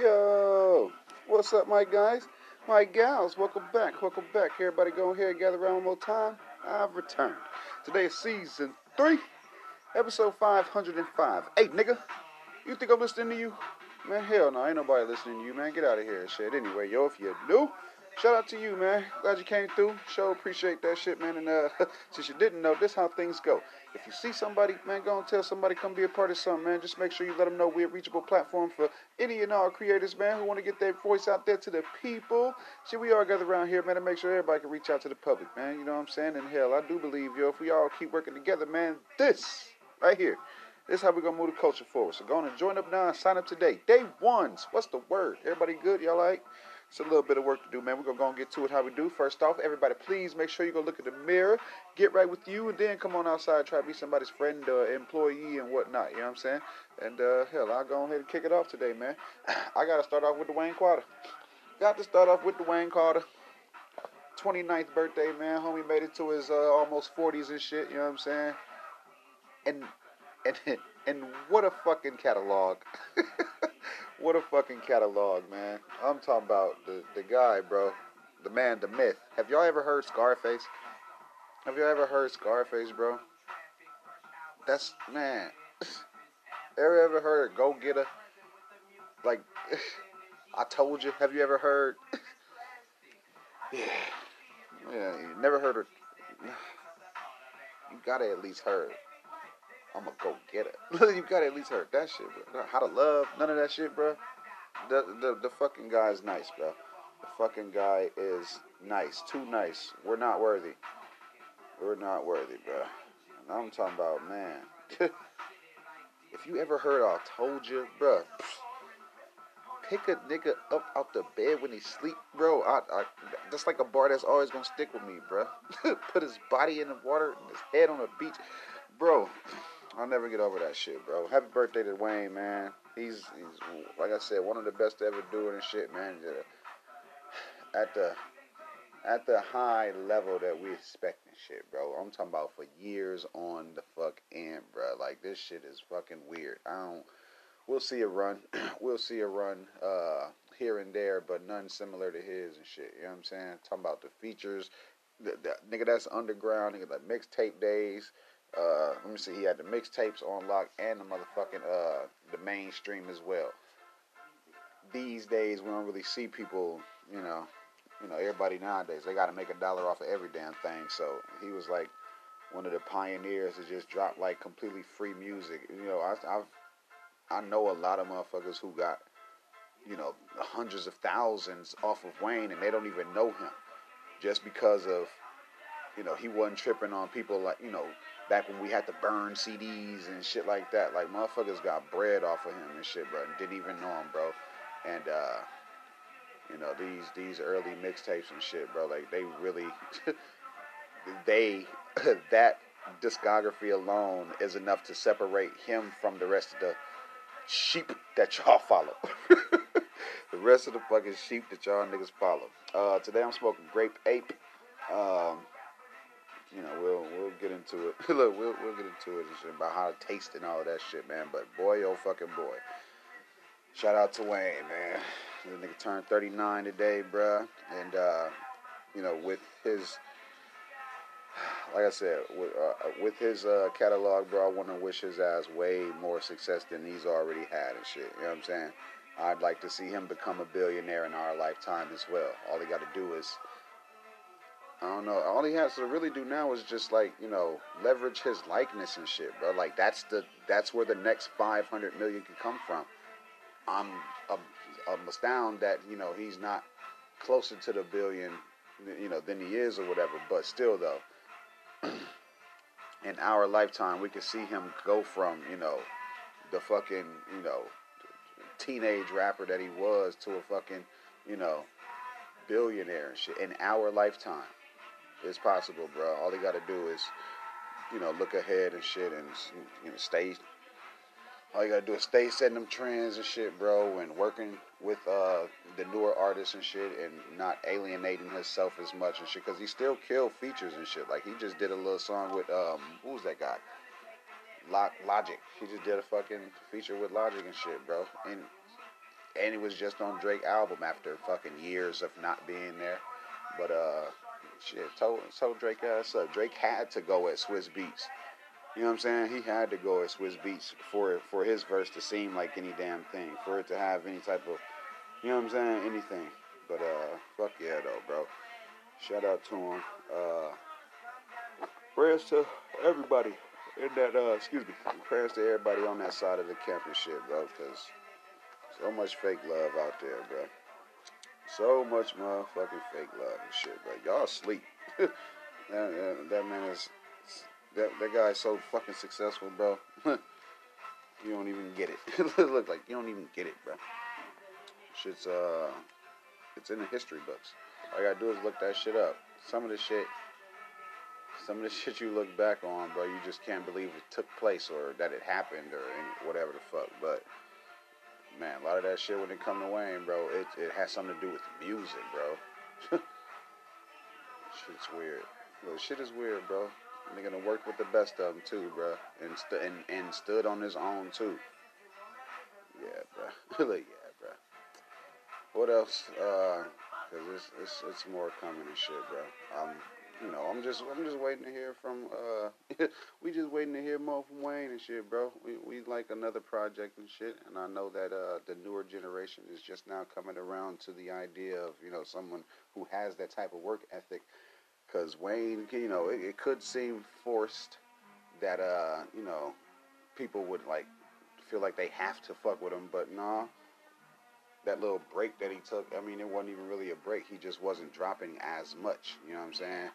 Yo, what's up, my guys? My gals, welcome back, welcome back. Everybody go ahead and gather around one more time. I've returned. Today is season three, episode 505. Hey, nigga, you think I'm listening to you? Man, hell no, ain't nobody listening to you, man. Get out of here, shit. Anyway, yo, if you're new, shout out to you, man. Glad you came through. Sure appreciate that shit, man. And uh, since you didn't know, this how things go. If you see somebody, man, go and tell somebody come be a part of something, man. Just make sure you let them know we're a reachable platform for any and all creators, man, who want to get their voice out there to the people. See, we all gather around here, man, to make sure everybody can reach out to the public, man. You know what I'm saying? And hell, I do believe, yo, if we all keep working together, man, this right here. This is how we're gonna move the culture forward. So go on and join up now and sign up today. Day ones. What's the word? Everybody good? Y'all like? It's a little bit of work to do, man. We're gonna go and get to it how we do. First off, everybody, please make sure you go look at the mirror, get right with you, and then come on outside, try to be somebody's friend or employee and whatnot. You know what I'm saying? And uh, hell, I'll go ahead and kick it off today, man. I gotta start off with the Wayne Carter. Got to start off with the Wayne Carter. 29th birthday, man. Homie made it to his uh, almost 40s and shit. You know what I'm saying? And and and what a fucking catalog. what a fucking catalog, man. I'm talking about the, the guy, bro. The man, the myth. Have y'all ever heard Scarface? Have y'all ever heard Scarface, bro? That's, man. ever ever heard Go Getter? Like, I told you. Have you ever heard? yeah. Yeah, you never heard of. You gotta at least heard. I'm gonna go get it. you gotta at least heard that shit, bro. How to love, none of that shit, bro. The the the fucking guy is nice, bro. The fucking guy is nice, too nice. We're not worthy. We're not worthy, bro. And I'm talking about man. if you ever heard I told you, bro. Pick a nigga up out the bed when he sleep, bro. I, I, that's like a bar that's always gonna stick with me, bro. Put his body in the water and his head on the beach, bro. I'll never get over that shit, bro. Happy birthday to Wayne, man. He's he's like I said, one of the best to ever do it and shit, man. At the at the high level that we expect and shit, bro. I'm talking about for years on the fuck end, bro. Like this shit is fucking weird. I don't. We'll see a run. we'll see a run uh, here and there, but none similar to his and shit. You know what I'm saying? Talking about the features, the, the nigga that's underground, nigga like mixtape days. Uh, let me see. He had the mixtapes on lock and the motherfucking uh, the mainstream as well. These days, we don't really see people. You know, you know, everybody nowadays they got to make a dollar off of every damn thing. So he was like one of the pioneers to just drop like completely free music. You know, I, I've I know a lot of motherfuckers who got you know hundreds of thousands off of Wayne and they don't even know him just because of you know he wasn't tripping on people like you know back when we had to burn CDs and shit like that. Like motherfuckers got bread off of him and shit, bro, and didn't even know him, bro. And uh, you know these these early mixtapes and shit, bro. Like they really, they that discography alone is enough to separate him from the rest of the sheep that y'all follow. the rest of the fucking sheep that y'all niggas follow. Uh, today I'm smoking grape ape. Um, you know, we'll we'll get into it. Look, we'll we'll get into it and shit about how to taste and all of that shit, man. But boy, oh fucking boy. Shout out to Wayne, man. This nigga turned 39 today, bruh. And uh, you know, with his like I said, with, uh, with his uh, catalog, bro, I want to wish his ass way more success than he's already had and shit. You know what I'm saying? I'd like to see him become a billionaire in our lifetime as well. All he got to do is I don't know. All he has to really do now is just like you know leverage his likeness and shit, bro. Like that's the that's where the next five hundred million can come from. I'm I'm, I'm astounded that you know he's not closer to the billion, you know, than he is or whatever. But still, though, in our lifetime, we could see him go from you know the fucking you know teenage rapper that he was to a fucking you know billionaire and shit in our lifetime. It's possible, bro. All they got to do is, you know, look ahead and shit, and you know, stay. All you gotta do is stay setting them trends and shit, bro, and working with uh, the newer artists and shit, and not alienating himself as much and shit, cause he still kill features and shit. Like he just did a little song with um, who's that guy? Logic. He just did a fucking feature with Logic and shit, bro. And and it was just on Drake album after fucking years of not being there. But uh, shit, told told Drake ass up. Drake had to go at Swizz Beatz. You know what I'm saying? He had to go at Swizz Beatz for for his verse to seem like any damn thing, for it to have any type of, you know what I'm saying? Anything. But uh, fuck yeah though, bro. Shout out to him. Uh, prayers to everybody in that. Uh, excuse me. Prayers to everybody on that side of the camp and shit, bro. Cause so much fake love out there, bro. So much motherfucking fake love and shit, bro. Y'all sleep. that, that, that man is that that guy is so fucking successful, bro. you don't even get it. look like you don't even get it, bro. Shit's uh, it's in the history books. All you gotta do is look that shit up. Some of the shit, some of the shit you look back on, bro, you just can't believe it took place or that it happened or whatever the fuck. But man, a lot of that shit when it come to Wayne, bro, it it has something to do with music, bro. Shit's weird. Well, shit is weird, bro. Nigga done worked with the best of them too, bro, and st- and, and stood on his own too. Yeah, bro. like, yeah, bro. What else? Uh, cause it's, it's it's more coming and shit, bro. Um, you know, I'm just I'm just waiting to hear from. Uh, we just waiting to hear more from Wayne and shit, bro. We we like another project and shit, and I know that uh, the newer generation is just now coming around to the idea of you know someone who has that type of work ethic because Wayne, you know, it, it, could seem forced that uh, you know, people would like feel like they have to fuck with him, but nah. That little break that he took, I mean, it wasn't even really a break. He just wasn't dropping as much. You know what I'm saying?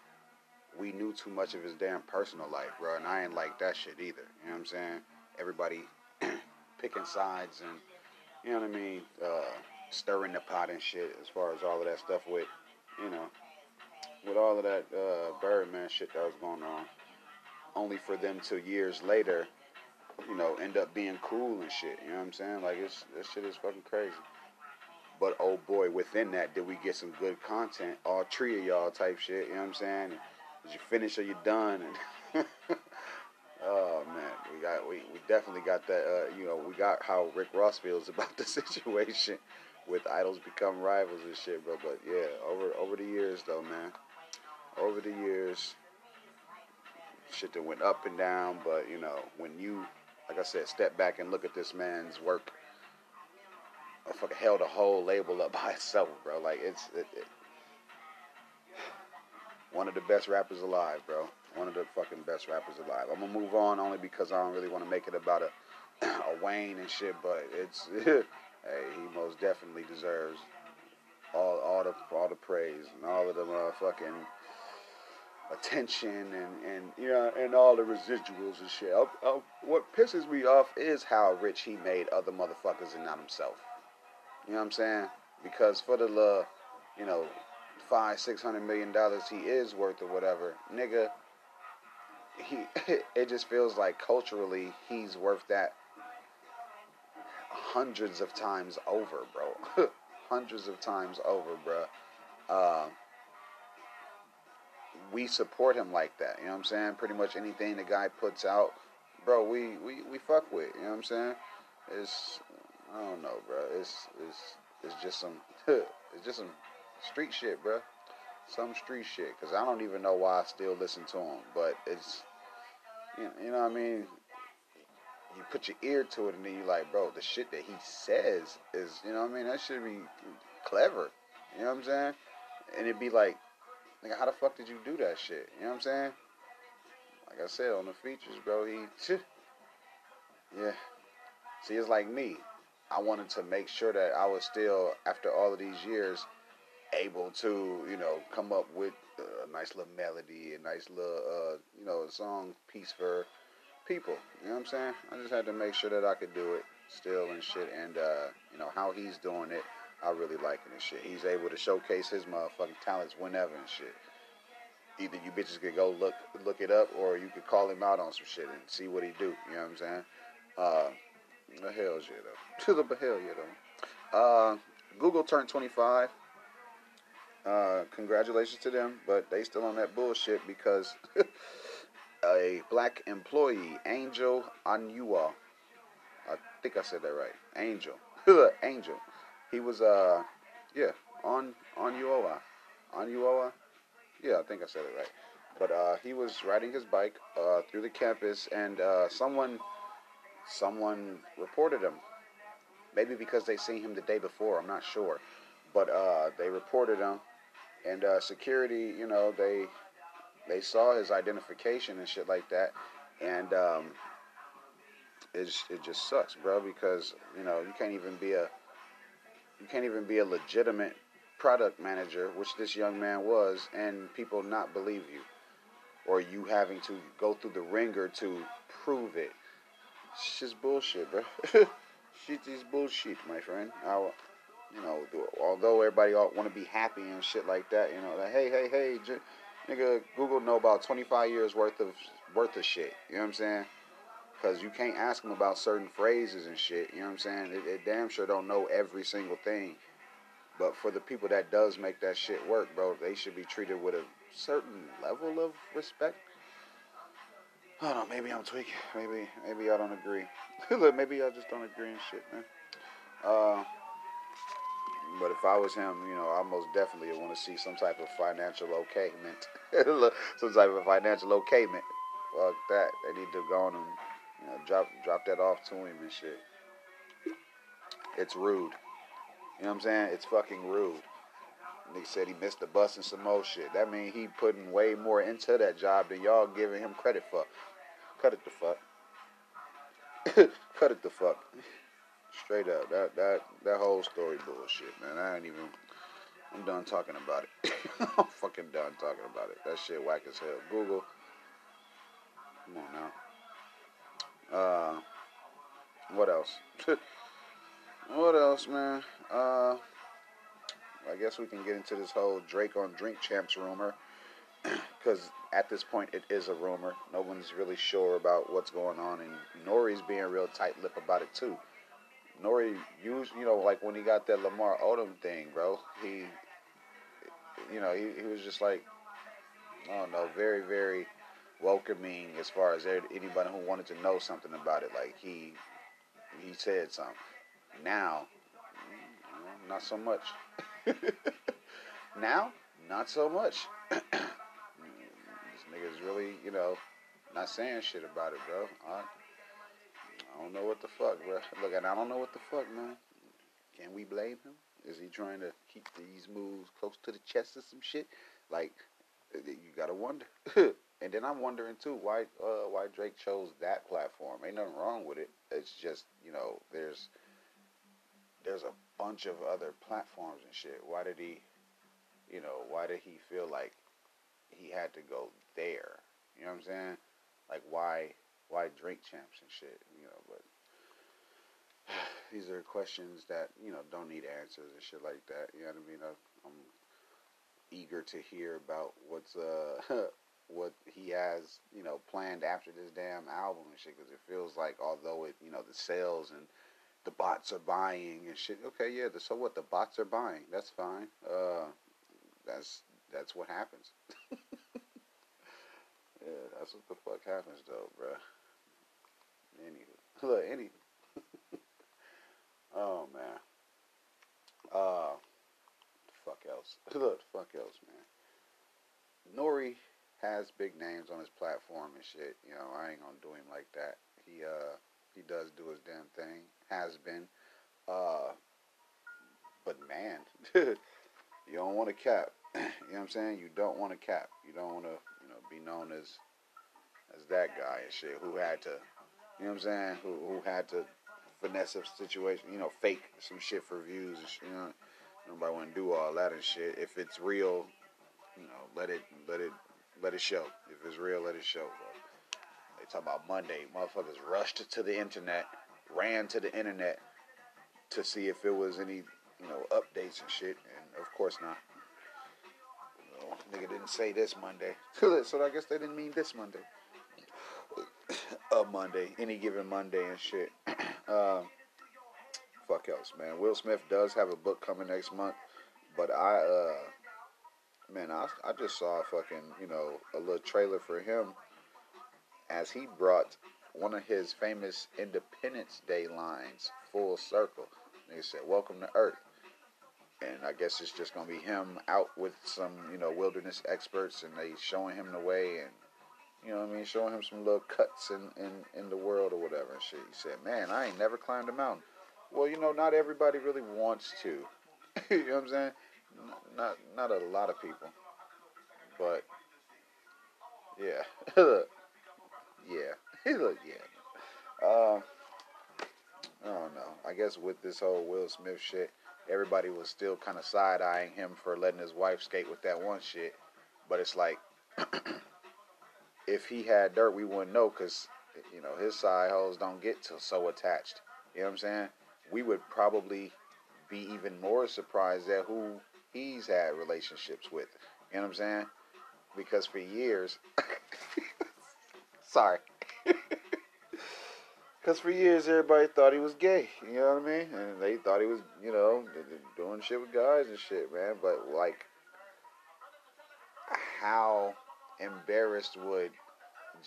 We knew too much of his damn personal life, bro, and I ain't like that shit either. You know what I'm saying? Everybody picking sides and, you know what I mean, uh, stirring the pot and shit as far as all of that stuff with, you know, with all of that uh, Birdman shit that was going on, only for them to years later, you know, end up being cool and shit. You know what I'm saying? Like it's this shit is fucking crazy. But oh boy, within that, did we get some good content? All three of y'all type shit. You know what I'm saying? Did you finish or you done? And oh man, we got we, we definitely got that. Uh, you know, we got how Rick Ross feels about the situation with idols become rivals and shit, bro. But yeah, over over the years though, man over the years, shit that went up and down. But you know, when you, like I said, step back and look at this man's work, I fucking held a whole label up by itself, bro. Like it's it, it, one of the best rappers alive, bro. One of the fucking best rappers alive. I'm gonna move on only because I don't really want to make it about a, a Wayne and shit, but it's hey, he most definitely deserves all all the all the praise and all of the uh, motherfucking attention and, and you know and all the residuals and shit. Oh, oh, what pisses me off is how rich he made other motherfuckers and not himself. You know what I'm saying? Because for the love, you know, five six hundred million dollars he is worth or whatever, nigga. He it just feels like culturally he's worth that hundreds of times over, bro. hundreds of times over, bro. Uh, we support him like that. You know what I'm saying? Pretty much anything the guy puts out, bro, we, we, we fuck with. You know what I'm saying? It's I don't know, bro. It's it's it's just some it's just some street shit, bro. Some street shit. Cause I don't even know why I still listen to him, but it's you know, what I mean. You put your ear to it, and then you're like, bro, the shit that he says is, you know what I mean? That should be clever. You know what I'm saying? And it'd be like, Nigga, how the fuck did you do that shit? You know what I'm saying? Like I said on the features, bro, he, yeah. See, it's like me. I wanted to make sure that I was still, after all of these years, able to, you know, come up with a nice little melody, a nice little, uh, you know, song piece for people. You know what I'm saying? I just had to make sure that I could do it still and shit. And, uh, you know, how he's doing it I really like it and shit. He's able to showcase his motherfucking talents whenever and shit. Either you bitches could go look look it up, or you could call him out on some shit and see what he do. You know what I'm saying? Uh, the hell yeah though. To the hell yeah though. Uh, Google turned 25. Uh, congratulations to them, but they still on that bullshit because a black employee, Angel Onuoha, I think I said that right, Angel, Angel, he was uh yeah on on UOA on yeah I think I said it right but uh, he was riding his bike uh, through the campus and uh, someone someone reported him maybe because they seen him the day before I'm not sure but uh, they reported him and uh, security you know they they saw his identification and shit like that and um, it it just sucks, bro, because you know you can't even be a you can't even be a legitimate product manager, which this young man was, and people not believe you, or you having to go through the ringer to prove it. It's just bullshit, bro. shit is bullshit, my friend. I, you know, although everybody want to be happy and shit like that, you know, like, hey, hey, hey, j- nigga, Google know about 25 years worth of worth of shit. You know what I'm saying? Because you can't ask them about certain phrases and shit. You know what I'm saying? It, it damn sure don't know every single thing. But for the people that does make that shit work, bro, they should be treated with a certain level of respect. I don't know. Maybe I'm tweaking. Maybe maybe I don't agree. Look, maybe I just don't agree and shit, man. Uh, but if I was him, you know, I most definitely would want to see some type of financial okayment. some type of financial okayment. Fuck that. They need to go on and you know, drop drop that off to him and shit. It's rude. You know what I'm saying? It's fucking rude. Nigga said he missed the bus and some more shit. That mean he putting way more into that job than y'all giving him credit for. Cut it the fuck. Cut it the fuck. Straight up. That that that whole story bullshit, man. I ain't even I'm done talking about it. I'm fucking done talking about it. That shit whack as hell. Google. Come on now. Uh, what else? what else, man? Uh, I guess we can get into this whole Drake on Drink Champs rumor, because at this point it is a rumor. No one's really sure about what's going on, and N.O.R.E.'s being real tight-lipped about it too. N.O.R.E. used, you know, like when he got that Lamar Odom thing, bro. He, you know, he, he was just like, I don't know, very, very welcoming as far as anybody who wanted to know something about it. Like he he said something. Now, mm, not so much. now, not so much. this nigga's really, you know, not saying shit about it, bro. I don't know what the fuck, bro. Look, and I don't know what the fuck, man. Can we blame him? Is he trying to keep these moves close to the chest or some shit? Like, you gotta wonder. And then I'm wondering too why uh, why Drake chose that platform. Ain't nothing wrong with it. It's just you know there's there's a bunch of other platforms and shit. Why did he, you know, why did he feel like he had to go there? You know what I'm saying? Like why why drink champs and shit? You know, these are questions that you know don't need answers and shit like that. You know what I mean? I'm eager to hear about what's uh what he has, you know, planned after this damn album and shit. Because it feels like, although it, you know, the sales and the bots are buying and shit. Okay, yeah. The, so what? The bots are buying. That's fine. Uh, that's that's what happens. yeah, that's what the fuck happens, though, bruh. Anywho, look, anywho. Oh man. Uh, fuck else. Look, fuck else, man. N.O.R.E. has big names on his platform and shit. You know, I ain't gonna do him like that. He uh he does do his damn thing. Has been. Uh but man, you don't want to cap. you know what I'm saying? You don't want to cap. You don't want to, you know, be known as as that guy and shit who had to, you know what I'm saying? Who who had to finesse a situation, you know, fake some shit for views you know. Nobody want to do all that and shit. If it's real, you know, let it let it let it show. If it's real, let it show, bro. They talk about Monday. Motherfuckers rushed to the internet, ran to the internet to see if it was any, you know, updates and shit. And of course not. You know, nigga didn't say this Monday. so I guess they didn't mean this Monday. A Monday, any given Monday and shit. uh, fuck else, man. Will Smith does have a book coming next month, but I, uh, man, I, I just saw a fucking, you know, a little trailer for him as he brought one of his famous Independence Day lines full circle. They said, Welcome to Earth. and I guess it's just gonna be him out with some, you know, wilderness experts, and they showing him the way, and you know what I mean, showing him some little cuts in in in the world or whatever and shit. He said, "Man, I ain't never climbed a mountain." Well, you know, not everybody really wants to. you know what I'm saying? Not not a lot of people, but yeah, yeah, look, yeah. Uh, I don't know. I guess with this whole Will Smith shit, everybody was still kind of side eyeing him for letting his wife skate with that one shit. But it's like, if he had dirt, we wouldn't know because, you know, his side hoes don't get to so attached. You know what I'm saying? We would probably be even more surprised at who he's had relationships with. You know what I'm saying? Because for years, sorry. Because for years, everybody thought he was gay. You know what I mean? And they thought he was, you know, doing shit with guys and shit, man. But, like, how embarrassed would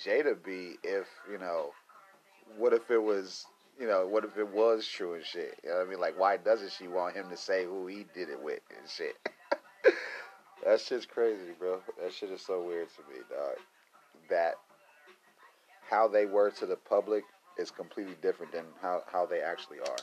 Jada be if, you know, what if it was, you know, what if it was true and shit? You know what I mean? Like, why doesn't she want him to say who he did it with and shit? that shit's crazy, bro. That shit is so weird to me, dog. That how they were to the public is completely different than how, how they actually are.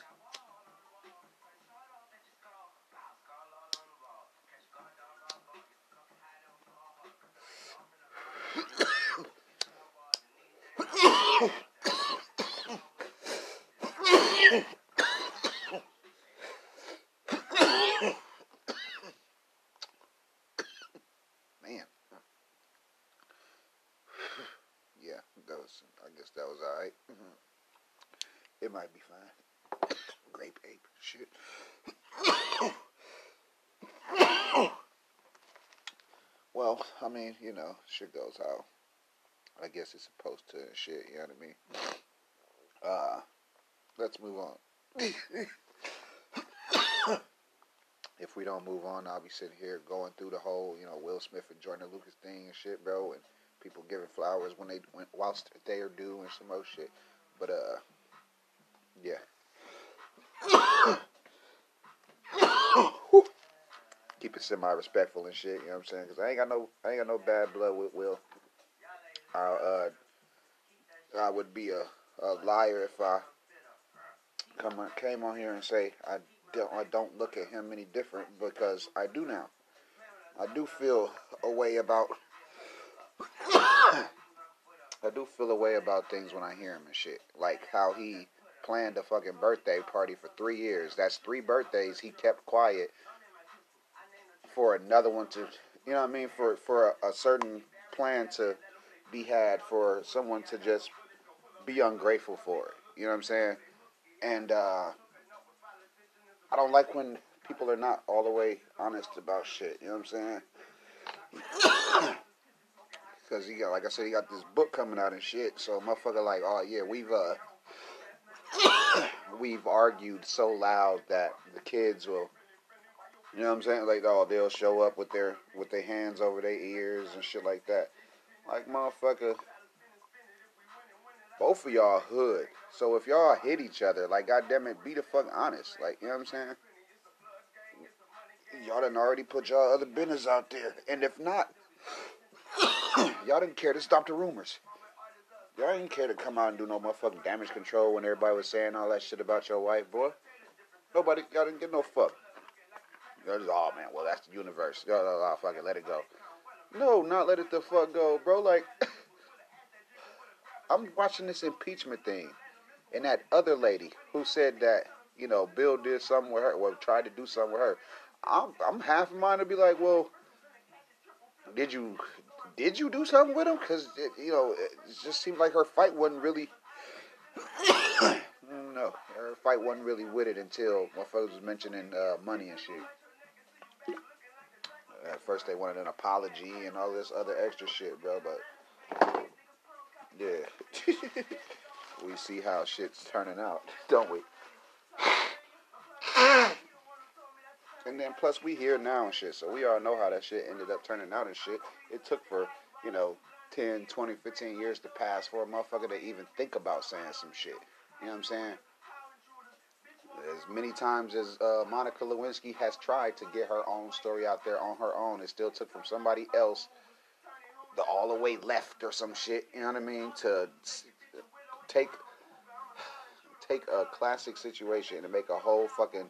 I mean, you know, shit goes how I guess it's supposed to and shit, you know what I mean? Uh, let's move on. if we don't move on, I'll be sitting here going through the whole, you know, Will Smith and Jordan Lucas thing and shit, bro, and people giving flowers when they went whilst they are due and some more shit. But uh, yeah keep it semi respectful and shit. You know what I'm saying? Because I ain't got no I ain't got no bad blood with Will. I uh I would be a, a liar if I come on, came on here and say I don't I don't look at him any different because I do now. I do feel a way about I do feel a way about things when I hear him and shit. Like how he planned a fucking birthday party for three years. That's three birthdays he kept quiet for another one to, you know what I mean, for for a, a certain plan to be had for someone to just be ungrateful for it. You know what I'm saying? And uh, I don't like when people are not all the way honest about shit. You know what I'm saying? Because he got, like I said, he got this book coming out and shit. So motherfucker, like, oh yeah, we've uh, we've argued so loud that the kids will you know what I'm saying? Like, oh, they'll show up with their with their hands over their ears and shit like that. Like, motherfucker, both of y'all hood. So if y'all hit each other, like, goddamn it, be the fuck honest. Like, you know what I'm saying? Y'all done already put y'all other business out there. And if not, y'all didn't care to stop the rumors. Y'all didn't care to come out and do no motherfucking damage control when everybody was saying all that shit about your wife, boy. Nobody, y'all didn't get no fuck. Oh man, well that's the universe. Oh, oh, oh, fuck it, let it go. No, not let it the fuck go, bro. Like, I'm watching this impeachment thing, and that other lady who said that you know Bill did something with her, well tried to do something with her. I'm I'm half to be like, well, did you did you do something with him? Because you know it just seemed like her fight wasn't really. no, her fight wasn't really with it until my folks was mentioning uh, money and shit. At first, they wanted an apology and all this other extra shit, bro. But yeah, we see how shit's turning out, don't we? and then plus we here now and shit, so we all know how that shit ended up turning out and shit. It took for you know 10, 20, 15 years to pass for a motherfucker to even think about saying some shit. You know what I'm saying? As many times as uh, Monica Lewinsky has tried to get her own story out there on her own, it still took from somebody else the all the way left or some shit. You know what I mean? To take take a classic situation and make a whole fucking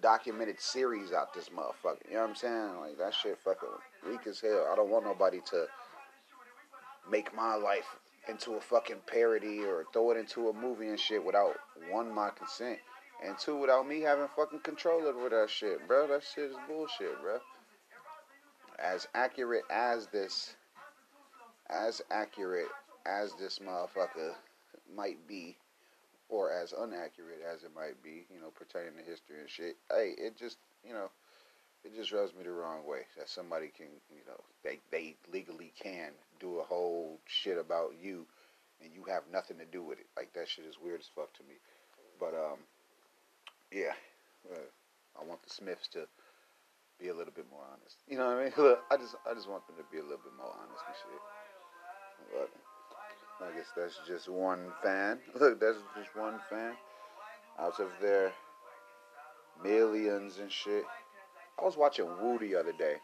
documented series out this motherfucker. You know what I'm saying? Like that shit fucking weak as hell. I don't want nobody to make my life into a fucking parody or throw it into a movie and shit without one my consent and two without me having fucking control over that shit, bro. That shit is bullshit, bro. As accurate as this, as accurate as this motherfucker might be, or as inaccurate as it might be, you know, pertaining to history and shit. Hey, it just, you know, it just rubs me the wrong way that somebody can, you know, they they legally can do a whole shit about you, and you have nothing to do with it. Like that shit is weird as fuck to me. But um, yeah, I want the Smiths to be a little bit more honest. You know what I mean? Look, I just I just want them to be a little bit more honest and shit. But I guess that's just one fan. Look, that's just one fan out of their millions and shit. I was watching Woo the other day.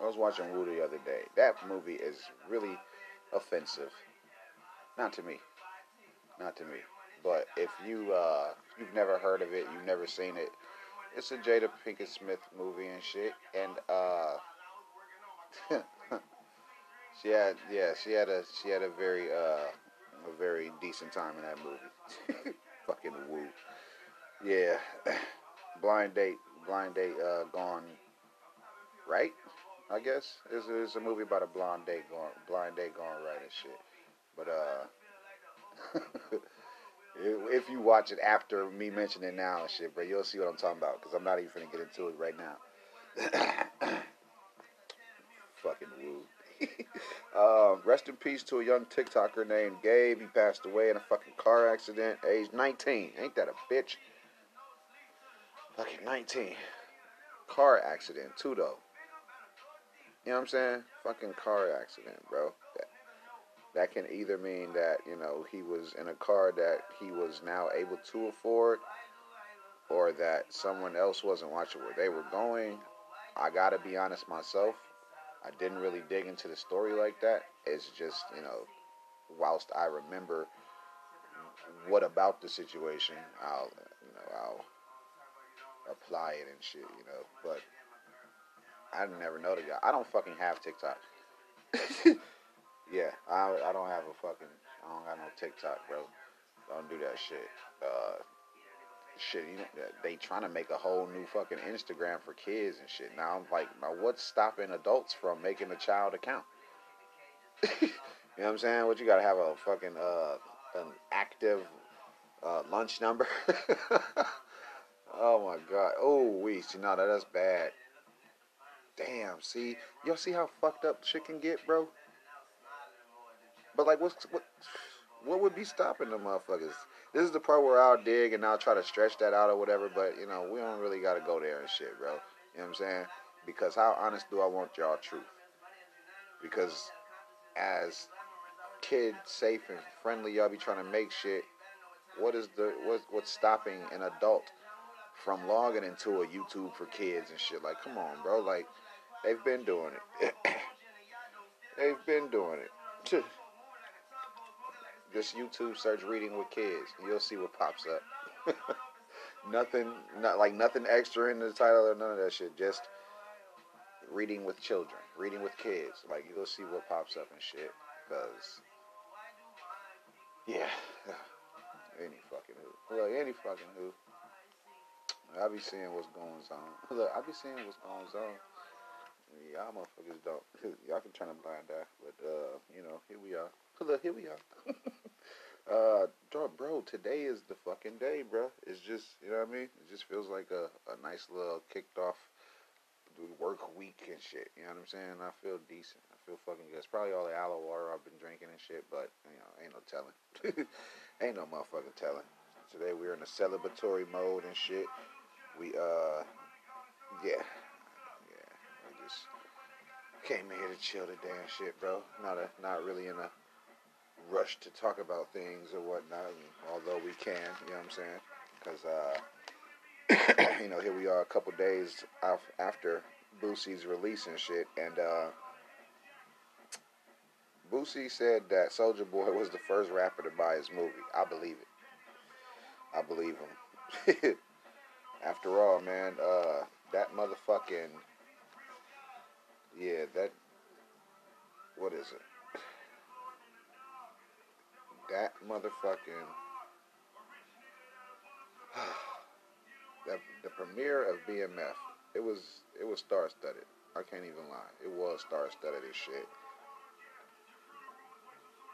I was watching Woo the other day. That movie is really offensive. Not to me. Not to me. But if you uh, you've never heard of it, you've never seen it, it's a Jada Pinkett Smith movie and shit. And uh, she had yeah, she had a she had a very uh, a very decent time in that movie. Fucking Woo. Yeah. Blind date blind date uh, gone right. I guess it's, it's a movie about a blind date going blind date going right and shit. But uh, if you watch it after me mentioning it now and shit, bro, you'll see what I'm talking about because I'm not even gonna get into it right now. Fucking woo. uh, rest in peace to a young TikToker named Gabe. He passed away in a fucking car accident, age 19. Ain't that a bitch? Fucking 19. Car accident, too, though. You know what I'm saying? Fucking car accident, bro. That, can either mean that, you know, he was in a car that he was now able to afford, or that someone else wasn't watching where they were going. I gotta be honest myself. I didn't really dig into the story like that. It's just, you know, whilst I remember what about the situation, I'll, you know, I'll apply it and shit, you know. But I never know the guy. I don't fucking have TikTok. yeah, I I don't have a fucking I don't got no TikTok, bro. Don't do that shit. Uh, shit, you know, they trying to make a whole new fucking Instagram for kids and shit. Now I'm like, now what's stopping adults from making a child account? you know what I'm saying? What you gotta have a fucking uh an active uh, lunch number? Oh my god. Oh, we see now that that's bad. Damn. See, y'all see how fucked up shit can get, bro. But like, what's what? What would be stopping the motherfuckers? This is the part where I'll dig and I'll try to stretch that out or whatever. But you know, we don't really gotta go there and shit, bro. You know what I'm saying? Because how honest do I want y'all truth? Because as kid safe and friendly, y'all be trying to make shit. What is the what, what's stopping an adult from logging into a YouTube for kids and shit. Like, come on, bro. Like, they've been doing it. they've been doing it. Just YouTube search reading with kids. You'll see what pops up. nothing, not like nothing extra in the title or none of that shit. Just reading with children, reading with kids. Like you'll see what pops up and shit. Cause yeah, any fucking who. Look, any fucking who. I be seeing what's going on. Look, I be seeing what's going on. Y'all motherfuckers don't. Y'all can turn a blind eye, but uh, you know, here we are. Look, here we are. Uh, bro, today is the fucking day, bro. It's just, you know what I mean? It just feels like a, a nice little kicked off work week and shit. You know what I'm saying? I feel decent. I feel fucking good. It's probably all the aloe water I've been drinking and shit, but you know, ain't no telling. ain't no motherfucking telling. Today we're in a celebratory mode and shit we uh yeah yeah I just came here to chill today and shit, bro. Not a not really in a rush to talk about things or whatnot. although we can, you know what I'm saying? because uh, you know here we are a couple days after Boosie's release and shit, and uh, Boosie said that Soulja Boy was the first rapper to buy his movie. I believe it. I believe him. After all, man, uh, that motherfucking yeah, that what is it? That motherfucking the the premiere of BMF. It was it was star studded. I can't even lie. It was star studded as shit.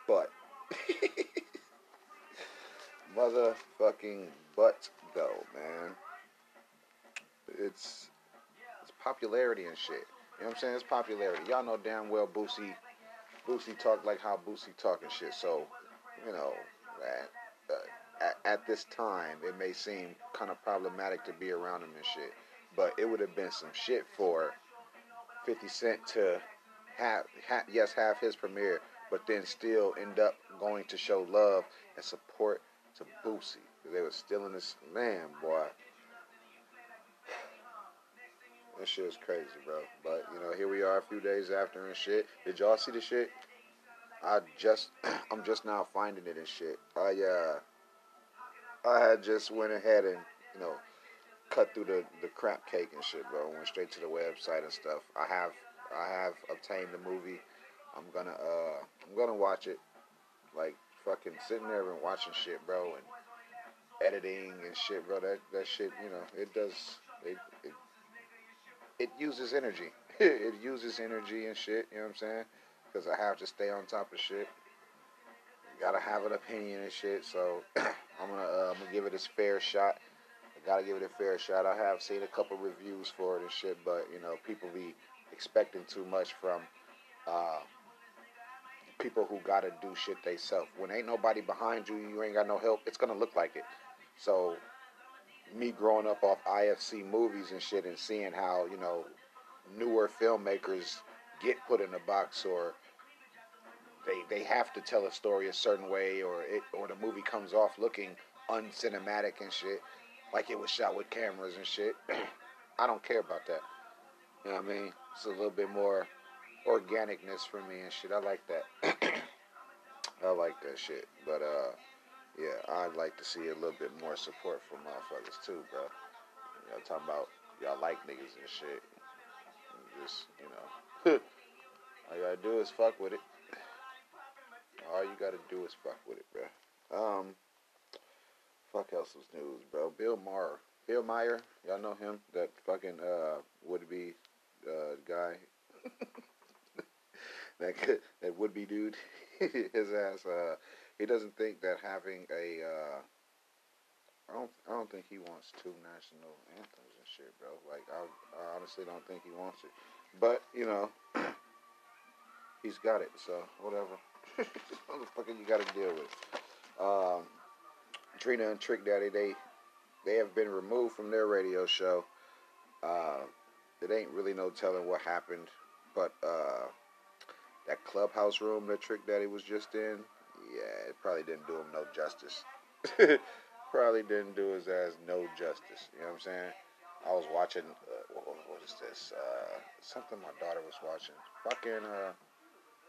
But motherfucking butt though, man. It's it's popularity and shit. You know what I'm saying? It's popularity. Y'all know damn well Boosie Boosie talk like how Boosie talking shit. So, you know, at, uh, at, this time, it may seem kind of problematic to be around him and shit. But it would have been some shit for 50 Cent to have, have yes, have his premiere, but then still end up going to show love and support to Boosie. They were still in this man, boy. That shit is crazy, bro. But you know, here we are a few days after and shit. Did y'all see the shit? I just, I'm just now finding it and shit. I uh, I had just went ahead and you know, cut through the the crap cake and shit, bro. Went straight to the website and stuff. I have, I have obtained the movie. I'm gonna, uh, I'm gonna watch it. Like fucking sitting there and watching shit, bro, and editing and shit, bro. That that shit, you know, it does. It, it it uses energy. it uses energy and shit. You know what I'm saying? Because I have to stay on top of shit. Gotta have an opinion and shit. So I'm gonna uh, I'm gonna give it its fair shot. I gotta give it a fair shot. I have seen a couple reviews for it and shit, but you know people be expecting too much from uh, people who gotta do shit they self. When ain't nobody behind you, you ain't got no help. It's gonna look like it. So me growing up off IFC movies and shit and seeing how, you know, newer filmmakers get put in a box or they they have to tell a story a certain way or it or the movie comes off looking uncinematic and shit like it was shot with cameras and shit. I don't care about that. You know what I mean? It's a little bit more organicness for me and shit. I like that. I like that shit. But uh yeah, I'd like to see a little bit more support from motherfuckers too, bro. Y'all talking about y'all like niggas and shit. Just, you know, all you gotta do is fuck with it. All you gotta do is fuck with it, bro. Um, fuck else was news, bro. Bill Maher, Bill Meyer, y'all know him? That fucking uh would be uh guy. that that would be dude. His ass uh he doesn't think that having a uh, I don't I don't think he wants two national anthems and shit, bro. Like I, I honestly don't think he wants it. But you know, he's got it, so whatever. Motherfucker, you got to deal with. Um, Trina and Trick Daddy, they they have been removed from their radio show. Uh, it ain't really no telling what happened, but uh, that clubhouse room that Trick Daddy was just in, yeah, it probably didn't do him no justice. probably didn't do his ass no justice. You know what I'm saying? I was watching. Uh, what, what is this? Uh, something my daughter was watching. Fucking. Uh,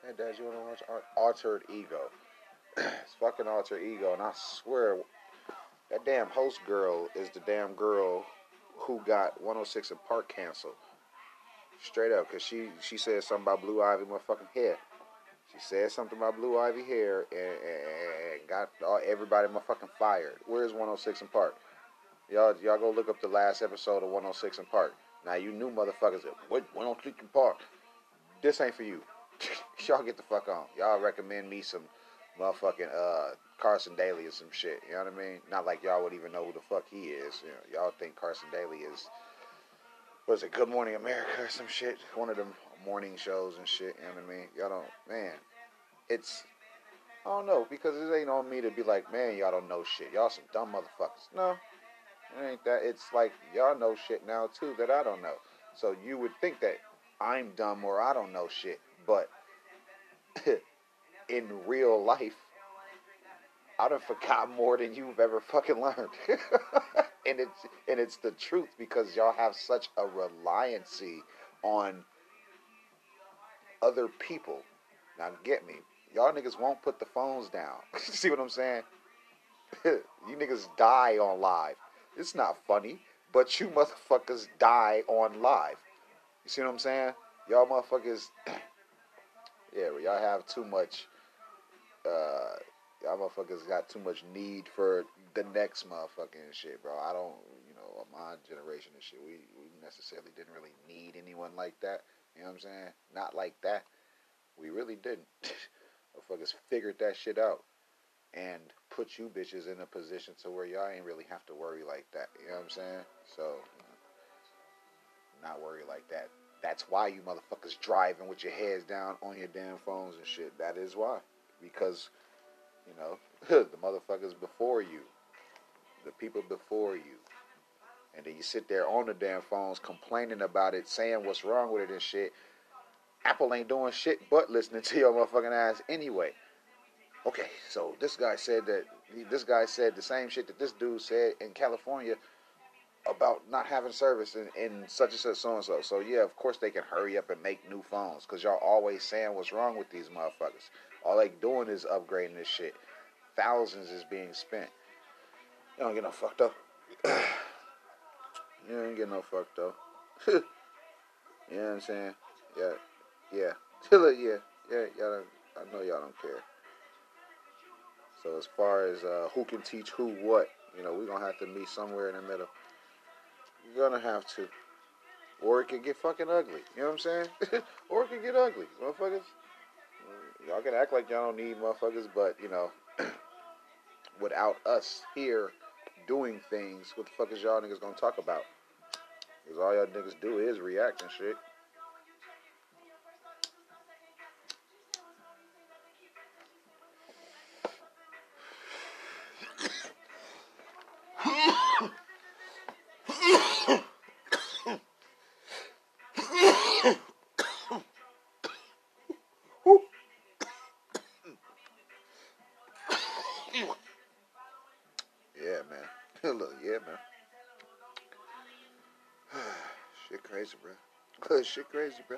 hey, Dad, you wanna watch Altered Ego? it's fucking Altered Ego, and I swear, that damn host girl is the damn girl who got 106 & Park canceled. Straight up, cause she she said something about Blue Ivy motherfucking hair. She said something about Blue Ivy hair and, and got all, everybody motherfucking fired. Where's 106 & Park? Y'all, y'all go look up the last episode of 106 & Park. Now you new motherfuckers, what 106 & Park? This ain't for you. y'all get the fuck on. Y'all recommend me some motherfucking uh, Carson Daly or some shit. You know what I mean? Not like y'all would even know who the fuck he is. You know, y'all think Carson Daly is was it Good Morning America or some shit? One of them morning shows and shit. You know what I mean? Y'all don't, man. It's I don't know because it ain't on me to be like, man, y'all don't know shit. Y'all some dumb motherfuckers. No, it ain't that. It's like y'all know shit now too that I don't know. So you would think that I'm dumb or I don't know shit, but in real life, I done forgot more than you've ever fucking learned. and it's and it's the truth because y'all have such a reliancy on other people. Now get me. Y'all niggas won't put the phones down. See what I'm saying? you niggas die on live. It's not funny, but you motherfuckers die on live. You see what I'm saying? Y'all motherfuckers Yeah, y'all have too much uh y'all motherfuckers got too much need for the next motherfucking shit, bro. I don't, you know, my generation and shit, we, we necessarily didn't really need anyone like that. You know what I'm saying? Not like that. We really didn't. motherfuckers figured that shit out and put you bitches in a position to where y'all ain't really have to worry like that. You know what I'm saying? So, not worry like that. That's why you motherfuckers driving with your heads down on your damn phones and shit. That is why. Because you know, the motherfuckers before you, the people before you. And then you sit there on the damn phones complaining about it, saying what's wrong with it and shit. Apple ain't doing shit but listening to your motherfucking ass anyway. Okay, so this guy said that this guy said the same shit that this dude said in California about not having service in, in such and such so and so. So yeah, of course they can hurry up and make new phones because y'all always saying what's wrong with these motherfuckers. All they doing is upgrading this shit. Thousands is being spent. You don't get no fucked up. you don't get no fucked up. you know what I'm saying? Yeah, yeah, yeah, yeah. Y'all, I know y'all don't care. So as far as uh, who can teach who what, you know, we're gonna have to meet somewhere in the middle. You're gonna have to, or it could get fucking ugly. You know what I'm saying? or it could get ugly, motherfuckers. Y'all can act like y'all don't need motherfuckers, but you know, without us here doing things, what the fuck is y'all niggas gonna talk about? Because all y'all niggas do is react and shit. Crazy, bro.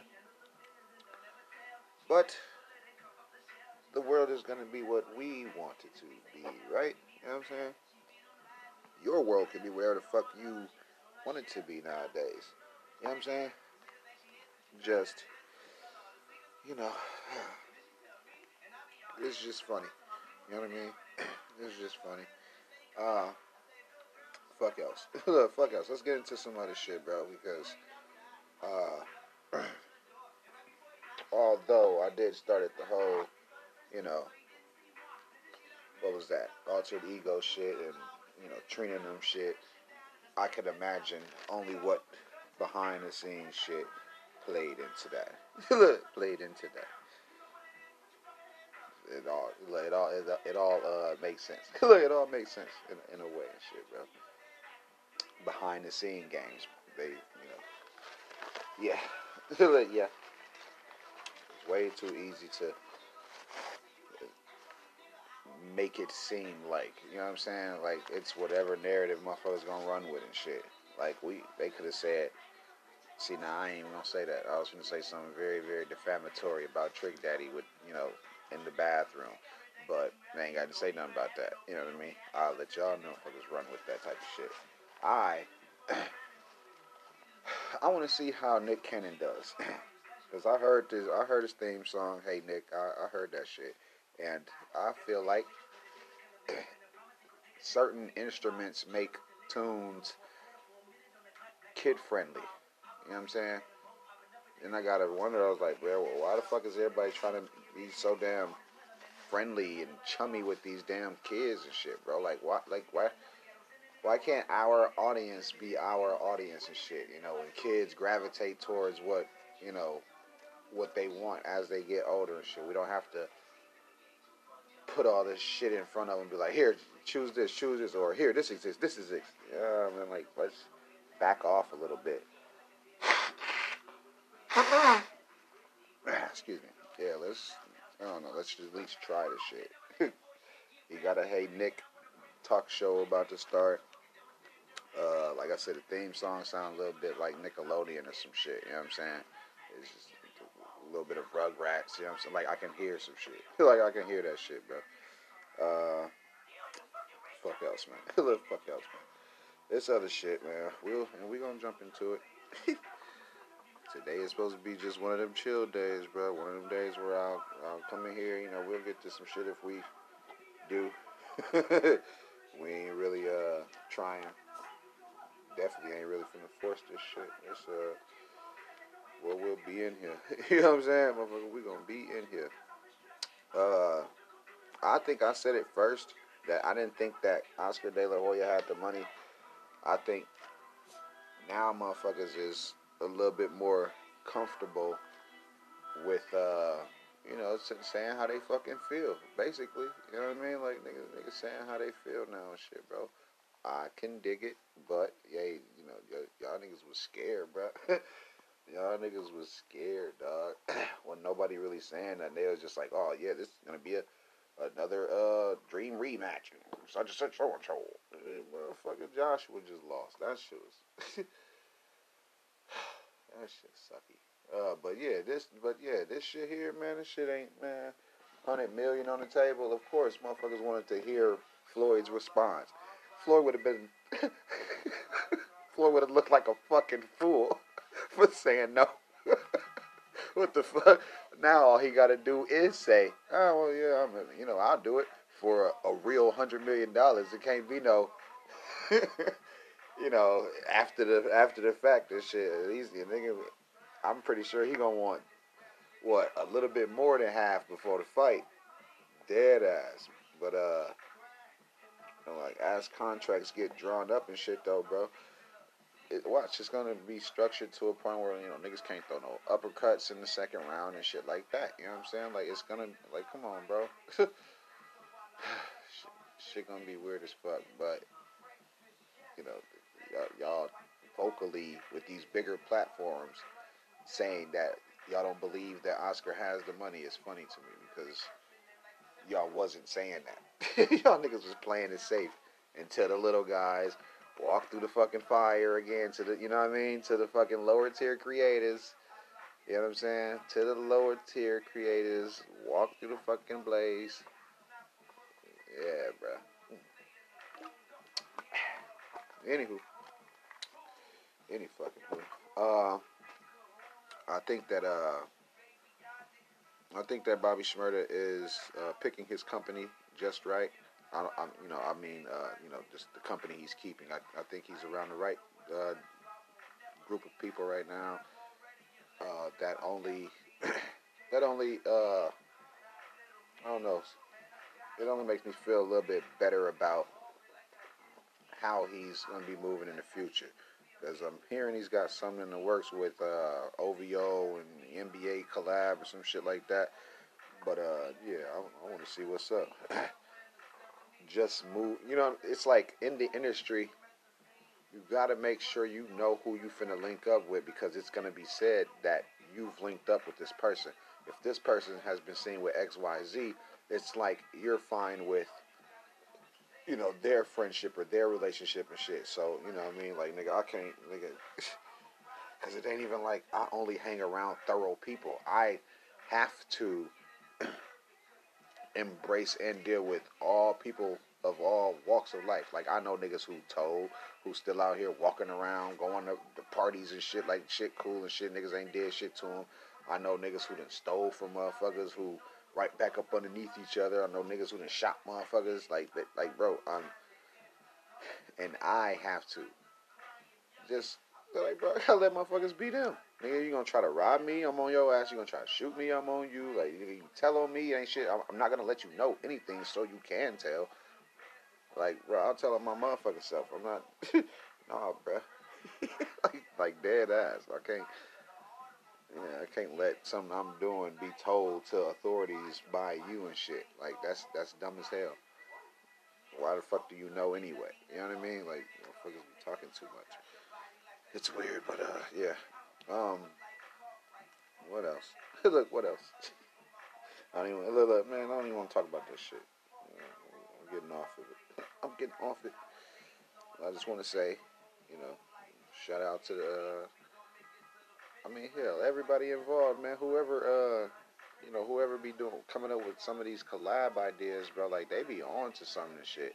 But the world is gonna be what we want it to be, right? You know what I'm saying? Your world can be wherever the fuck you want it to be nowadays. You know what I'm saying? Just, you know, it's just funny. You know what I mean? It's just funny. Uh, fuck else. fuck else. Let's get into some other shit, bro, because, uh, although I did start at the whole, you know, what was that? Altered ego shit and, you know, treating them shit. I could imagine only what behind the scenes shit played into that. played into that. It all, it all, it, it all uh, makes sense. Look, it all makes sense in, in a way and shit, bro. Behind the scene games, they, you know, yeah. yeah. Way too easy to uh, make it seem like, you know what I'm saying? Like it's whatever narrative motherfuckers gonna run with and shit. Like we, they could have said. See, now I ain't even gonna say that. I was gonna say something very, very defamatory about Trick Daddy with, you know, in the bathroom. But they ain't got to say nothing about that. You know what I mean? I'll let y'all know i just run with that type of shit. I I want to see how Nick Cannon does, because I heard this. I heard his theme song. Hey Nick, I, I heard that shit, and I feel like certain instruments make tunes kid friendly. You know what I'm saying? And I gotta wonder. I was like, well, why the fuck is everybody trying to be so damn friendly and chummy with these damn kids and shit, bro? Like, why? Like, why? Why can't our audience be our audience and shit? You know, when kids gravitate towards what you know what they want as they get older and shit. We don't have to put all this shit in front of them and be like, here, choose this, choose this, or here, this exists, this is it. Yeah, I mean, like, let's back off a little bit. Ah, excuse me. Yeah, let's, I don't know, let's just at least try this shit. you got a Hey Nick talk show about to start. Uh, like I said, the theme song sounds a little bit like Nickelodeon or some shit. You know what I'm saying? It's just a little bit of Rugrats. You know what I'm saying? Like I can hear some shit. Feel like I can hear that shit, bro. Uh, fuck else, man. fuck else, man. This other shit, man. We'll and we gonna jump into it. Today is supposed to be just one of them chill days, bro. One of them days where I'll, I'll come in here. You know, we'll get to some shit if we do. we ain't really uh trying definitely ain't really finna force this shit. It's uh, well, we'll be in here. you know what I'm saying, motherfucker? We gonna be in here. Uh, I think I said it first that I didn't think that Oscar De La Hoya had the money. I think now motherfuckers is a little bit more comfortable with uh, you know, saying how they fucking feel, basically. You know what I mean? Like niggas, niggas saying how they feel now and shit, bro. I can dig it, but yeah, you know, y'all niggas was scared, bro. y'all niggas was scared, dog. when nobody really saying that, they was just like, oh yeah, this is gonna be a another uh dream rematch. Such and such, so and so. Motherfucker, Joshua just lost. That shit was. that shit sucky. Uh, but yeah, this, but yeah, this shit here, man, this shit ain't, man. Hundred million on the table. Of course, motherfuckers wanted to hear Floyd's response. Floyd would have been Floyd would have looked like a fucking fool for saying no. what the fuck? Now all he got to do is say, "Oh well, yeah, I'm, you know, I'll do it for a, a real hundred million dollars." It can't be no, you know, after the after the fact. This shit, easy. Nigga, I'm pretty sure he gonna want what a little bit more than half before the fight. Dead ass, but uh know, like as contracts get drawn up and shit though, bro. It, watch, it's gonna be structured to a point where you know niggas can't throw no uppercuts in the second round and shit like that. You know what I'm saying? Like it's gonna like come on, bro. shit, shit gonna be weird as fuck, but you know y'all, y'all vocally with these bigger platforms saying that y'all don't believe that Oscar has the money is funny to me because y'all wasn't saying that. y'all niggas was playing it safe until the little guys walk through the fucking fire again to the, you know what I mean, to the fucking lower tier creators. You know what I'm saying? To the lower tier creators, walk through the fucking blaze. Yeah, bro. Anywho, any fucking thing. Uh, I think that uh I think that Bobby Shmurda is uh, picking his company just right. I, I, you know, I mean, uh, you know, just the company he's keeping. I, I think he's around the right uh, group of people right now. Uh, that only, that only, uh, I don't know. It only makes me feel a little bit better about how he's going to be moving in the future. Because I'm hearing he's got something in the works with uh, OVO and NBA collab or some shit like that. But uh, yeah, I, I want to see what's up. Just move. You know, it's like in the industry, you got to make sure you know who you finna link up with because it's gonna be said that you've linked up with this person. If this person has been seen with X, Y, Z, it's like you're fine with you know, their friendship or their relationship and shit. So, you know what I mean? Like, nigga, I can't, nigga, because it ain't even like I only hang around thorough people. I have to embrace and deal with all people of all walks of life. Like, I know niggas who told, who still out here walking around, going to the parties and shit, like shit cool and shit. Niggas ain't did shit to them. I know niggas who done stole from motherfuckers who right back up underneath each other. I know niggas who done shot motherfuckers like. Like, bro, I'm, and I have to just like, bro, I let motherfuckers beat them. Nigga, you gonna try to rob me? I'm on your ass. You gonna try to shoot me? I'm on you. Like, you tell on me ain't shit. I'm, I'm not gonna let you know anything so you can tell. Like, bro, I'll tell on my motherfucking self. I'm not, nah, bro. like, like dead ass. I can't. Yeah, I can't let something I'm doing be told to authorities by you and shit. Like that's that's dumb as hell. Why the fuck do you know anyway? You know what I mean? Like motherfuckers be talking too much. It's weird, but uh, yeah. Um, what else? look, what else? I don't even look, look, man. I don't even want to talk about this shit. I'm getting off of it. I'm getting off it. I just want to say, you know, shout out to the. Uh, I mean, hell, everybody involved, man. Whoever, uh, you know, whoever be doing coming up with some of these collab ideas, bro. Like they be on to some of this shit.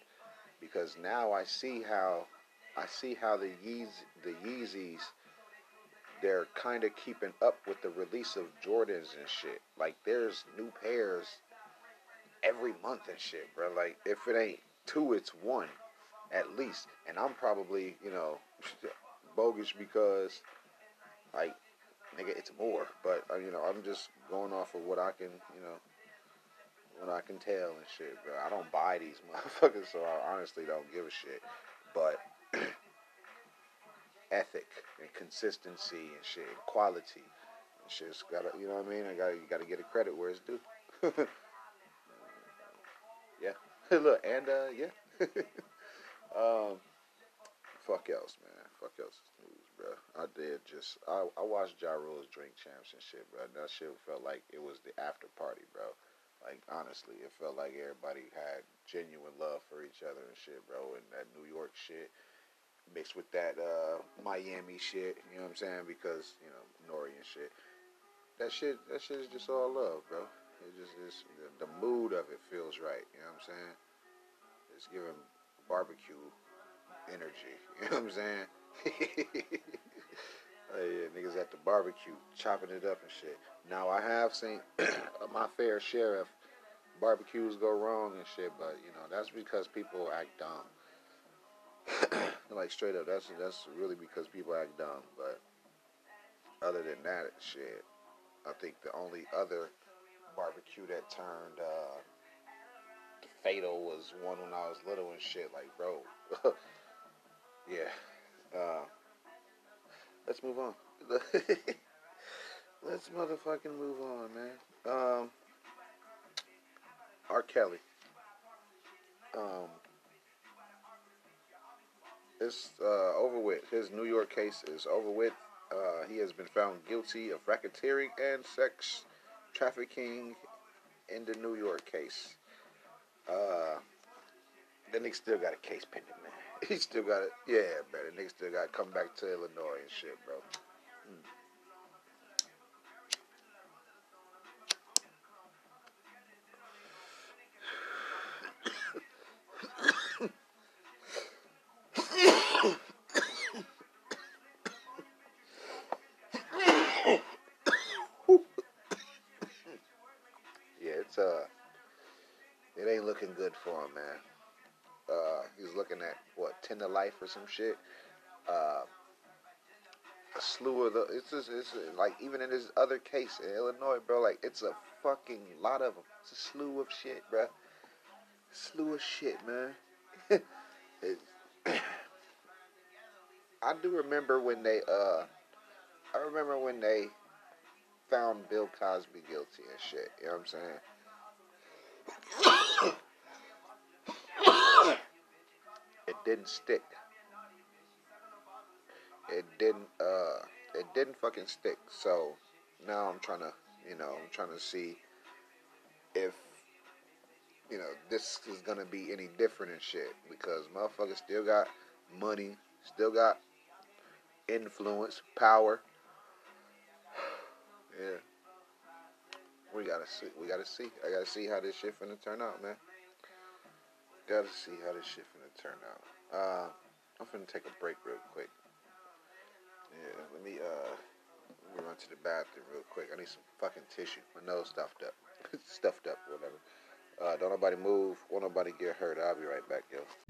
Because now I see how, I see how the Yeez, the Yeezys, they're kind of keeping up with the release of Jordans and shit. Like there's new pairs every month and shit, bro. Like if it ain't two, it's one at least. And I'm probably, you know, bogus because, like, nigga, it's more. But uh, you know, I'm just going off of what I can, you know, what I can tell and shit, bro. I don't buy these motherfuckers, so I honestly don't give a shit. But ethic and consistency and shit, and quality and shit's gotta, you know what I mean? I gotta, you gotta get a credit where it's due. yeah. Look, and uh, yeah. um, fuck else, man. Fuck else news, bro. I did just I, I watched Ja Rule's Drink Champs and shit, bro. That shit felt like it was the after party, bro. Like honestly, it felt like everybody had genuine love for each other and shit, bro. And that New York shit mixed with that uh, Miami shit, you know what I'm saying? Because you know N.O.R.E and shit. That shit, that shit is just all love, bro. It just is the, the mood of it feels right. You know what I'm saying? It's giving barbecue energy. You know what I'm saying? oh, yeah, niggas at the barbecue chopping it up and shit. Now I have seen my fair share of barbecues go wrong and shit, but you know that's because people act dumb. like straight up, that's that's really because people act dumb. But other than that, shit, I think the only other barbecue that turned uh, fatal was one when I was little and shit. Like, bro, yeah. Uh, let's move on. let's motherfucking move on, man. Um, R. Kelly. Um, it's uh, over with. His New York case is over with. Uh, he has been found guilty of racketeering and sex trafficking in the New York case. Uh, the nigga still got a case pending, man. He still got it. Yeah, man. The nigga still got to come back to Illinois and shit, bro. Looking good for him, man. Uh, he's looking at what ten to life or some shit. Uh, a slew of the. It's just it's like even in his other case in Illinois, bro. Like it's a fucking lot of them. It's a slew of shit, bro. Slew of shit, man. it, I do remember when they. Uh, I remember when they found Bill Cosby guilty and shit. You know what I'm saying? It didn't stick. It didn't uh it didn't fucking stick. So now I'm trying to, you know, I'm trying to see if you know, this is gonna be any different and shit. Because motherfuckers still got money, still got influence, power. yeah. We gotta see. We gotta see. I gotta see how this shit finna turn out, man. Gotta see how this shit finna turn out. Uh, I'm finna take a break real quick. Yeah, let me uh, let run to the bathroom real quick. I need some fucking tissue. My nose stuffed up, stuffed up, whatever. Uh, don't nobody move. Won't nobody get hurt. I'll be right back, yo.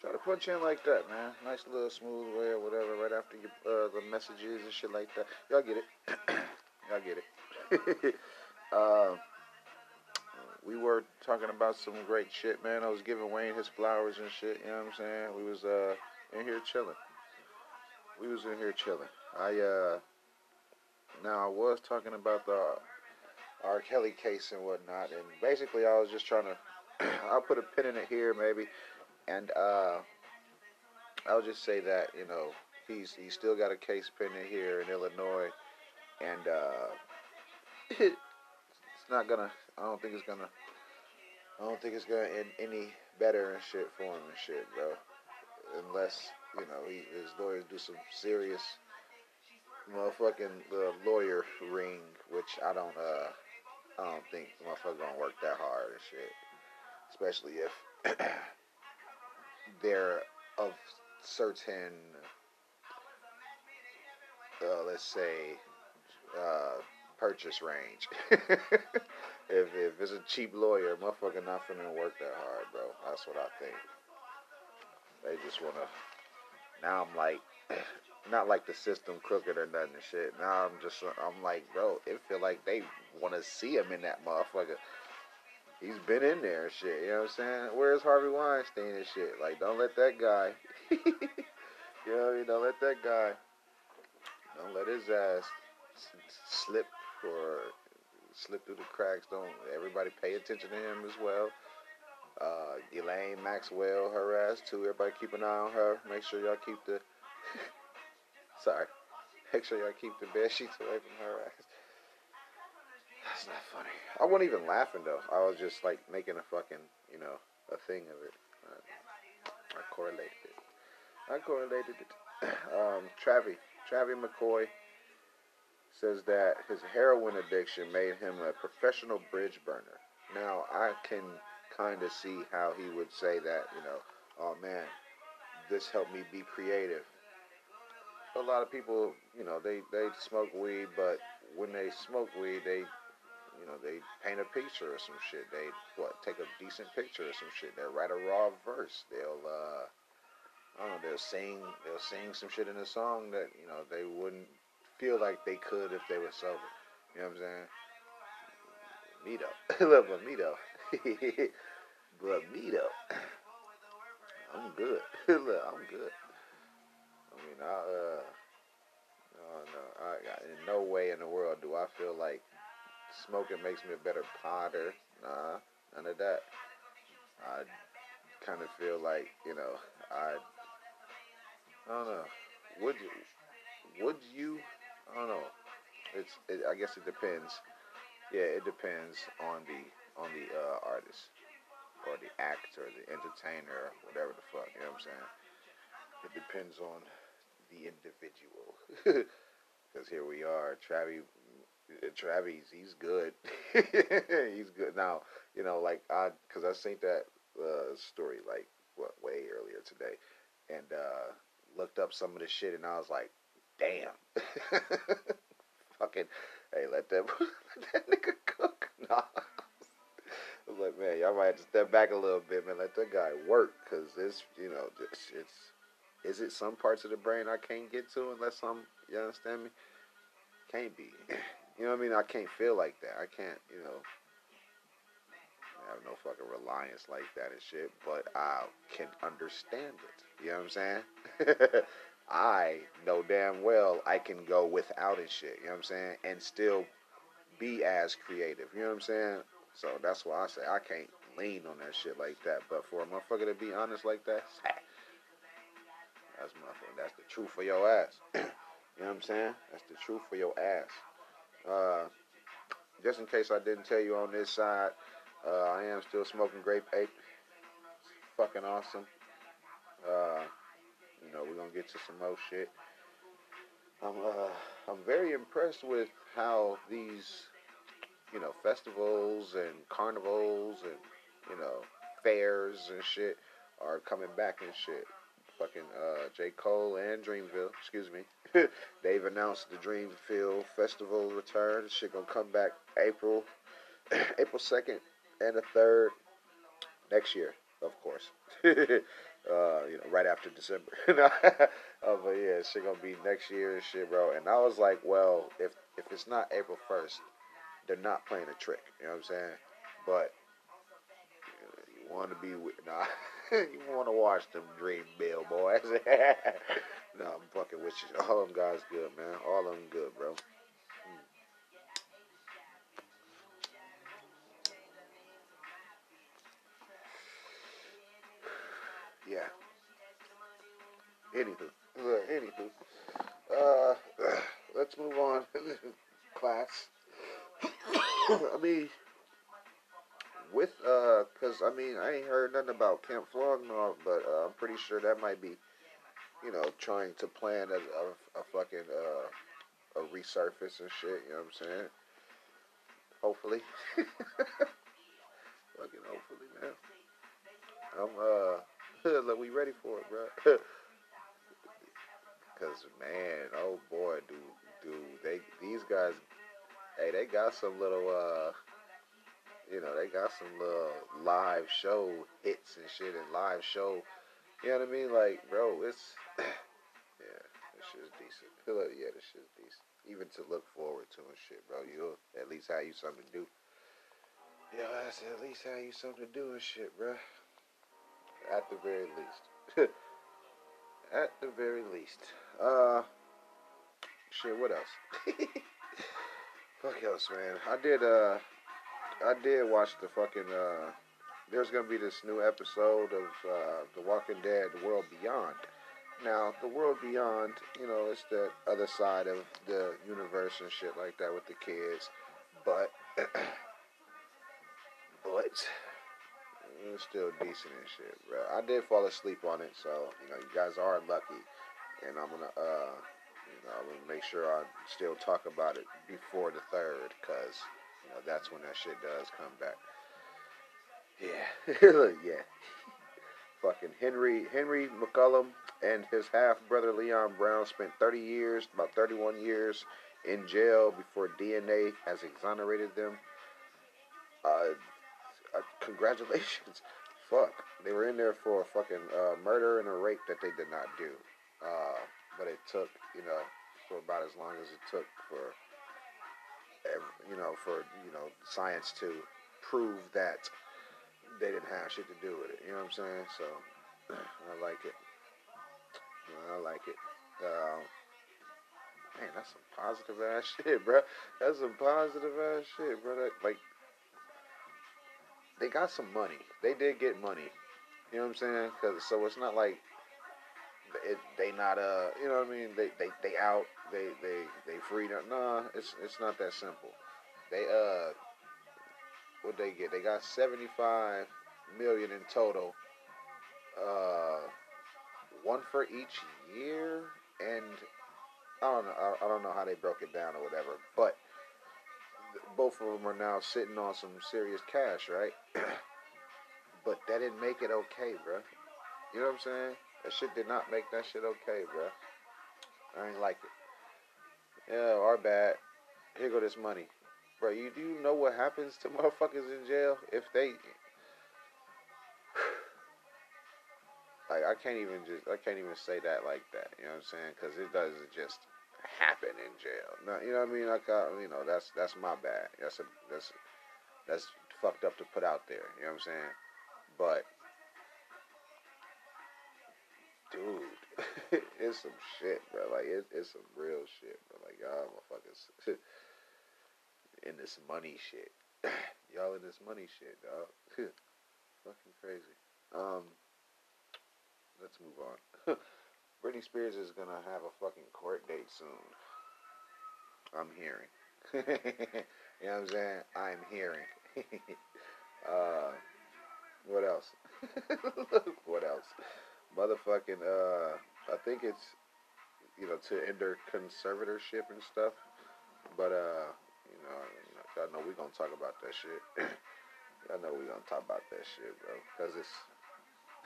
Try to punch in like that, man. Nice little smooth way or whatever, right after you, uh, the messages and shit like that. Y'all get it. Y'all get it. uh, we were talking about some great shit, man. I was giving Wayne his flowers and shit. You know what I'm saying? We was uh in here chilling. We was in here chilling. I uh now I was talking about the R. Kelly case and whatnot, and basically I was just trying to. I'll put a pin in it here, maybe, and uh, I'll just say that you know he's he's still got a case pending here in Illinois, and uh, it's not gonna. I don't think it's gonna. I don't think it's gonna end any better and shit for him and shit, bro. Unless you know he, his lawyers do some serious motherfucking uh, lawyer ring, which I don't. uh I don't think motherfucker gonna work that hard and shit. Especially if they're of certain, uh, let's say, uh, purchase range. if, if it's a cheap lawyer, motherfucker not finna work that hard, bro. That's what I think. They just wanna. Now I'm like, not like the system crooked or nothing and shit. Now I'm just, I'm like, bro, it feel like they want to see him in that motherfucker. He's been in there and shit. You know what I'm saying? Where's Harvey Weinstein and shit? Like, don't let that guy. you know? Don't let that guy. Don't let his ass slip or slip through the cracks. Don't everybody pay attention to him as well. Uh, Ghislaine Maxwell, her ass too. Everybody keep an eye on her. Make sure y'all keep the. Sorry. Make sure y'all keep the bed sheets away from her ass. That's not funny. I wasn't even laughing though. I was just like making a fucking, you know, a thing of it. I, I correlated it. I correlated it. Um, Travie, Travie McCoy says that his heroin addiction made him a professional bridge burner. Now I can kind of see how he would say that, you know, oh man, this helped me be creative. A lot of people, you know, they they smoke weed, but when they smoke weed, they you know, they paint a picture or some shit. They what take a decent picture or some shit. They'll write a raw verse. They'll uh, I don't know. They'll sing. They'll sing some shit in a song that you know they wouldn't feel like they could if they were sober. You know what I'm saying? Mito, look, but Mito, but Mito, I'm good. look, I'm good. I mean, I uh, no, no, I, in no way in the world do I feel like smoking makes me a better potter. Nah, none of that. I kind of feel like, you know, I, I don't know. Would you? Would you? I don't know. It's. It, I guess it depends. Yeah, it depends on the on the uh, artist or the actor, the entertainer, whatever the fuck. You know what I'm saying? It depends on the individual. Because here we are, Travie Travis, he's good. he's good now. You know, like I, because I seen that uh, story like what way earlier today, and uh, looked up some of the shit, and I was like, damn, fucking, hey, let that let that nigga cook. Nah. I was like, man, y'all might have to step back a little bit, man. Let that guy work, cause it's, you know, it's, it's, is it some parts of the brain I can't get to unless I'm, you understand me? Can't be. You know what I mean? I can't feel like that. I can't, you know, I have no fucking reliance like that and shit, but I can understand it. You know what I'm saying? I know damn well I can go without it shit, you know what I'm saying? And still be as creative, you know what I'm saying? So that's why I say I can't lean on that shit like that. But for a motherfucker to be honest like that, that's motherfucker. That's the truth for your ass. you know what I'm saying? That's the truth for your ass. Uh, just in case I didn't tell you on this side, uh, I am still smoking grape ape. Fucking awesome. Uh, you know, we're gonna get to some more shit. I'm uh, I'm very impressed with how these, you know, festivals and carnivals and you know fairs and shit are coming back and shit fucking uh, J. Cole and Dreamville, excuse me, they've announced the Dreamville Festival return. Shit gonna come back April, April second and the third next year, of course. uh, you know, right after December. uh, but yeah, shit gonna be next year and shit, bro. And I was like, well, if if it's not April first, they're not playing a trick. You know what I'm saying? But you want to be with nah, you want to watch them Dream Bill boys. No, I'm fucking with you. All them guys good, man. All of them good, bro. Hmm. Yeah. Anywho, anywho, uh, let's move on. Class. I mean, with uh, cause I mean I ain't heard nothing about Camp Flog, but uh, I'm pretty sure that might be, you know, trying to plan a a, a fucking uh, a resurface and shit. You know what I'm saying? Hopefully. fucking hopefully, man. I'm uh, look, we ready for it, bro. Cause man, oh boy, do do they these guys? Hey, they got some little uh you know, they got some little live show hits and shit and live show. You know what I mean? Like, bro, it's yeah, this shit's decent. Yeah, this shit's decent. Even to look forward to and shit, bro. You'll at least have you something to do. Yeah, that's at least have you something to do and shit, bro. At the very least. at the very least. Uh, shit. What else? Fuck else, man. I did. Uh, I did watch the fucking. Uh, there's gonna be this new episode of uh, The Walking Dead: The World Beyond. Now, The World Beyond, you know, it's the other side of the universe and shit like that with the kids, but but it's still decent and shit, bro. I did fall asleep on it, so you know, you guys are lucky, and I'm gonna uh, you know, I'm gonna make sure I still talk about it before the third, cause you know, that's when that shit does come back. Yeah, yeah. Fucking Henry Henry McCollum and his half brother Leon Brown spent 30 years, about 31 years, in jail before DNA has exonerated them. Uh, uh, congratulations. Fuck. They were in there for a fucking uh, murder and a rape that they did not do. Uh, but it took, you know, for about as long as it took for you know, for you know science to prove that they didn't have shit to do with it. You know what I'm saying? So I like it. I like it. Uh, man, that's some positive ass shit, bro. That's some positive ass shit, bro. Like, they got some money. They did get money. You know what I'm saying? Cause so it's not like it, they not uh you know what I mean they they they out they they they free nah it's it's not that simple they uh what they get they got 75 million in total uh one for each year and I don't know I, don't know how they broke it down or whatever but both of them are now sitting on some serious cash right but that didn't make it okay bro you know what I'm saying that shit did not make that shit okay, bro. I ain't like it. Yeah, our bad. Here go this money. Bro, you do know what happens to motherfuckers in jail if they like I can't even just I can't even say that like that. You know what I'm saying? Because it doesn't just happen in jail. No, you know what I mean? Like I, you know that's that's my bad. That's a that's that's fucked up to put out there. You know what I'm saying? But dude, it's some shit, bro. Like it, it's some real shit, bro. Like y'all motherfuckers in this money shit. y'all in this money shit, dog. Fucking crazy. Um, let's move on. Britney Spears is gonna have a fucking court date soon. I'm hearing. you know what I'm saying? I'm hearing. uh, what else? what else? motherfucking uh I think it's you know to end their conservatorship and stuff. But uh, you know, y'all know we gonna talk about that shit. y'all know we gonna talk about that shit, bro, because it's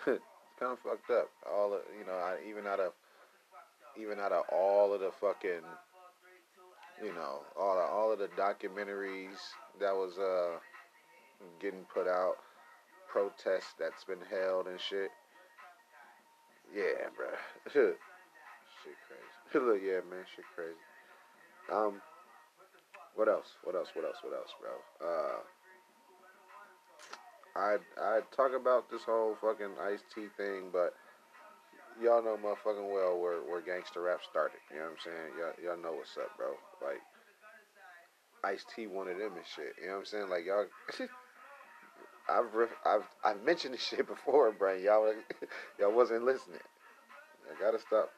kind of fucked up. All of, you know, I, even out of even out of all of the fucking you know all of, all of the documentaries that was uh getting put out, protests that's been held and shit. Yeah, bro. shit crazy. Look, yeah, man, shit crazy. Um, what else? What else? What else? What else, bro? Uh, I I talk about this whole fucking Ice T thing, but y'all know motherfucking well where where gangster rap started. You know what I'm saying? Y'all y'all know what's up, bro. Like Ice T wanted them and shit. You know what I'm saying? Like y'all. I've I've I've mentioned this shit before, bro. Y'all y'all wasn't listening. I gotta stop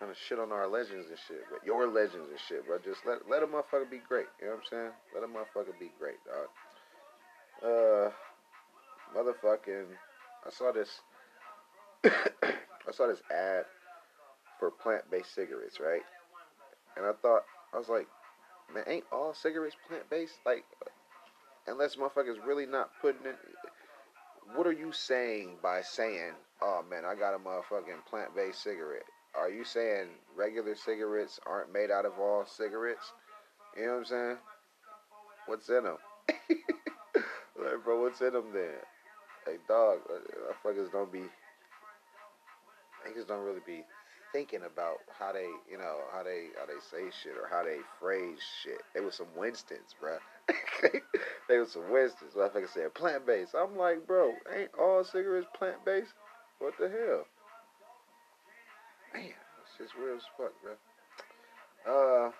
trying to shit on our legends and shit, but your legends and shit, bro. Just let let a motherfucker be great. You know what I'm saying? Let a motherfucker be great, dog. Uh, motherfucking. I saw this. I saw this ad for plant-based cigarettes, right? And I thought I was like, man, ain't all cigarettes plant-based? Like, unless motherfuckers really not putting it. What are you saying by saying, "Oh man, I got a motherfucking plant-based cigarette"? Are you saying regular cigarettes aren't made out of all cigarettes? You know what I'm saying? What's in them? like, bro, what's in them then? Like, dog, uh, uh, motherfuckers don't be. Niggas don't really be thinking about how they, you know, how they how they say shit or how they phrase shit. They was some Winstons, bro. they was some Winstons. Motherfucker said plant based. I'm like, bro, ain't all cigarettes plant based? What the hell? Man, that's just weird as fuck, bro. Uh,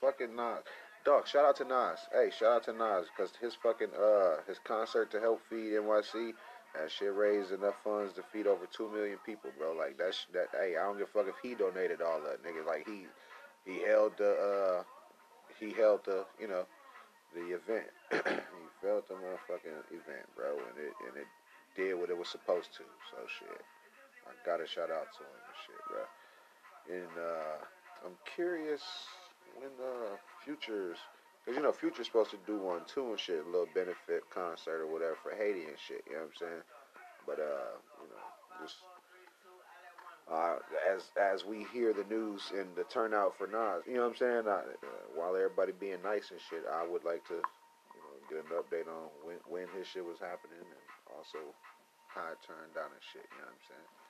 fucking Nas. Dog, shout out to Nas. Hey, shout out to Nas because his fucking uh his concert to help feed NYC that shit raised enough funds to feed over two million people, bro. Like that's that. Hey, I don't give a fuck if he donated all that, nigga. Like he he held the uh he held the you know the event. he felt the motherfucking event, bro, and it and it did what it was supposed to. So shit, I gotta shout out to him and shit, bro. And uh, I'm curious when the uh Futures, cause you know Future's supposed to do one too and shit, a little benefit concert or whatever for Haiti and shit. You know what I'm saying? But uh, you know, just uh, as as we hear the news and the turnout for Nas, you know what I'm saying? I, uh, while everybody being nice and shit, I would like to, you know, get an update on when when his shit was happening and also how it turned out and shit. You know what I'm saying?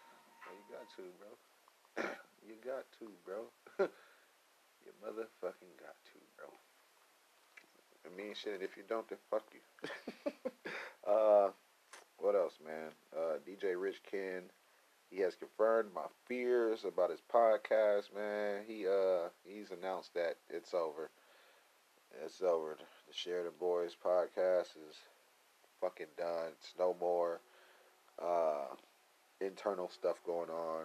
You got to, bro. you got to, bro. you motherfucking got to, bro. I mean, shit. If you don't, then fuck you. uh, what else, man? Uh, DJ Rich Ken. He has confirmed my fears about his podcast, man. He uh he's announced that it's over. It's over. The the Boys podcast is fucking done. It's no more uh internal stuff going on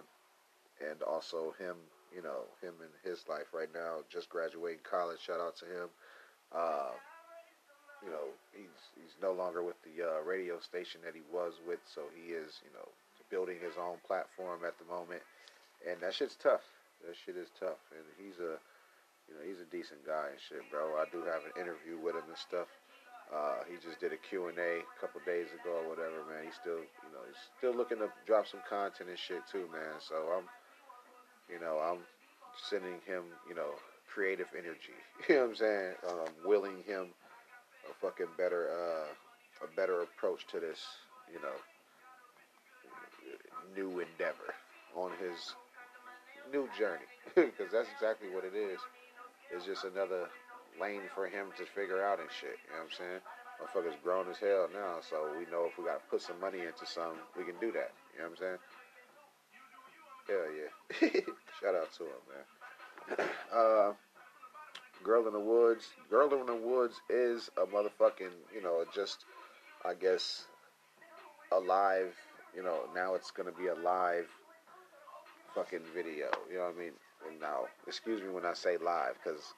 and also him, you know, him in his life right now, just graduating college. Shout out to him. Uh, you know, he's he's no longer with the uh, radio station that he was with, so he is, you know, building his own platform at the moment, and that shit's tough. That shit is tough, and he's a, you know, he's a decent guy and shit, bro. I do have an interview with him and stuff. Uh, he just did a Q&A a couple days ago or whatever, man. He's still, you know, he's still looking to drop some content and shit too, man. So I'm, you know, I'm sending him, you know, creative energy. You know what I'm saying? Willing him a fucking better, uh, a better approach to this, you know, new endeavor on his new journey because that's exactly what it is. It's just another lane for him to figure out and shit. You know what I'm saying? Motherfucker's grown as hell now, so we know if we gotta put some money into something, we can do that. You know what I'm saying? Hell yeah. Shout out to him, man. Uh, Girl in the Woods. Girl in the Woods is a motherfucking, you know, just, I guess, alive. you know, now it's gonna be a live fucking video. You know what I mean? Now, excuse me when I say live, because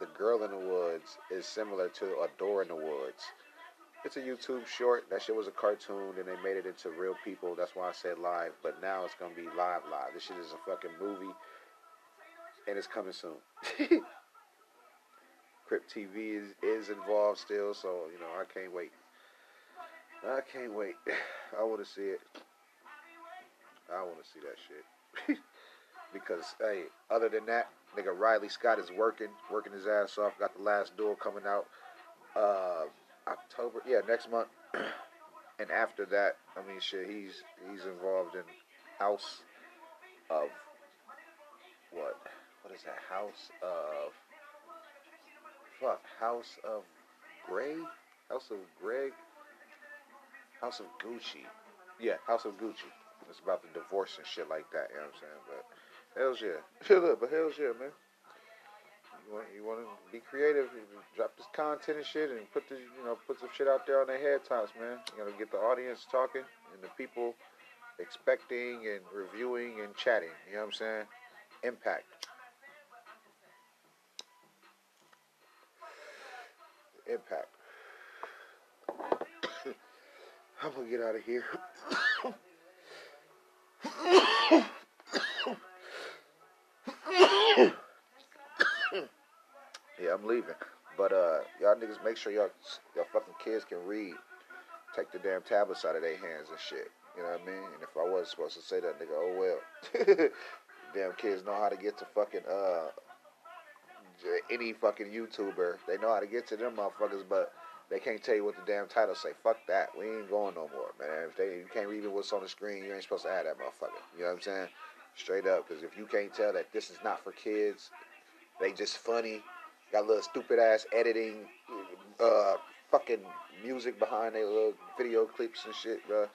the Girl in the Woods is similar to A Door in the Woods. It's a YouTube short. That shit was a cartoon, and they made it into real people. That's why I said live. But now it's gonna be live, live. This shit is a fucking movie, and it's coming soon. Crypt TV is, is involved still, so you know I can't wait. I can't wait. I want to see it. I want to see that shit. because hey, other than that, nigga Ridley Scott is working, working his ass off. Got the last duel coming out uh, October, yeah, next month. and after that, I mean, shit, he's he's involved in House of what? What is that? House of fuck House of Gray, House of Greg, House of Gucci. Yeah, House of Gucci. It's about the divorce and shit like that. You know what I'm saying? But hell's yeah, but hell's yeah, man. You want you want to be creative, drop this content and shit, and put the you know put some shit out there on their head tops, man. You gotta get the audience talking and the people expecting and reviewing and chatting. You know what I'm saying? Impact. Impact. I'm gonna get out of here. Yeah, I'm leaving. But uh, y'all niggas make sure y'all y'all fucking kids can read. Take the damn tablets out of their hands and shit. You know what I mean? And if I wasn't supposed to say that, nigga, oh well. damn kids know how to get to fucking uh any fucking YouTuber. They know how to get to them motherfuckers, but they can't tell you what the damn title say. Fuck that. We ain't going no more, man. If they you can't read what's on the screen, you ain't supposed to have that motherfucker. You know what I'm saying? Straight up, because if you can't tell that this is not for kids, they just funny, got a little stupid ass editing, uh, fucking music behind their little video clips and shit, bro.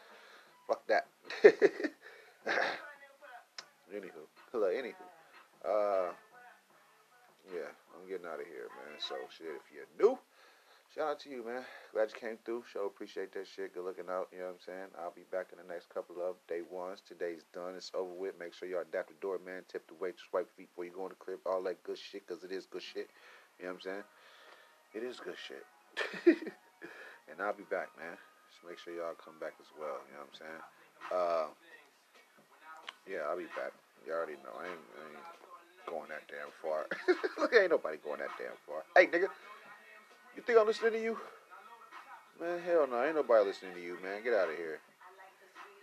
Fuck that. anywho, hello, anywho, uh, yeah, I'm getting out of here, man. So shit, if you're new. Shout out to you, man. Glad you came through. Show appreciate that shit. Good looking out. You know what I'm saying? I'll be back in the next couple of day ones. Today's done. It's over with. Make sure y'all adapt the door, man. Tip the waitress, wipe feet before you go in the crib. All that good shit, because it is good shit. You know what I'm saying? It is good shit. and I'll be back, man. Just make sure y'all come back as well. You know what I'm saying? Uh, yeah, I'll be back. You all already know. I ain't, I ain't going that damn far. Look, ain't nobody going that damn far. Hey, nigga. You think I'm listening to you? Man, hell no. Ain't nobody listening to you, man. Get out of here.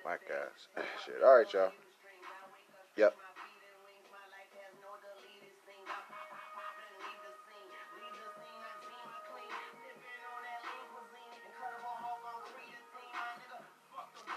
My gosh. Shit. All right, y'all. Yep.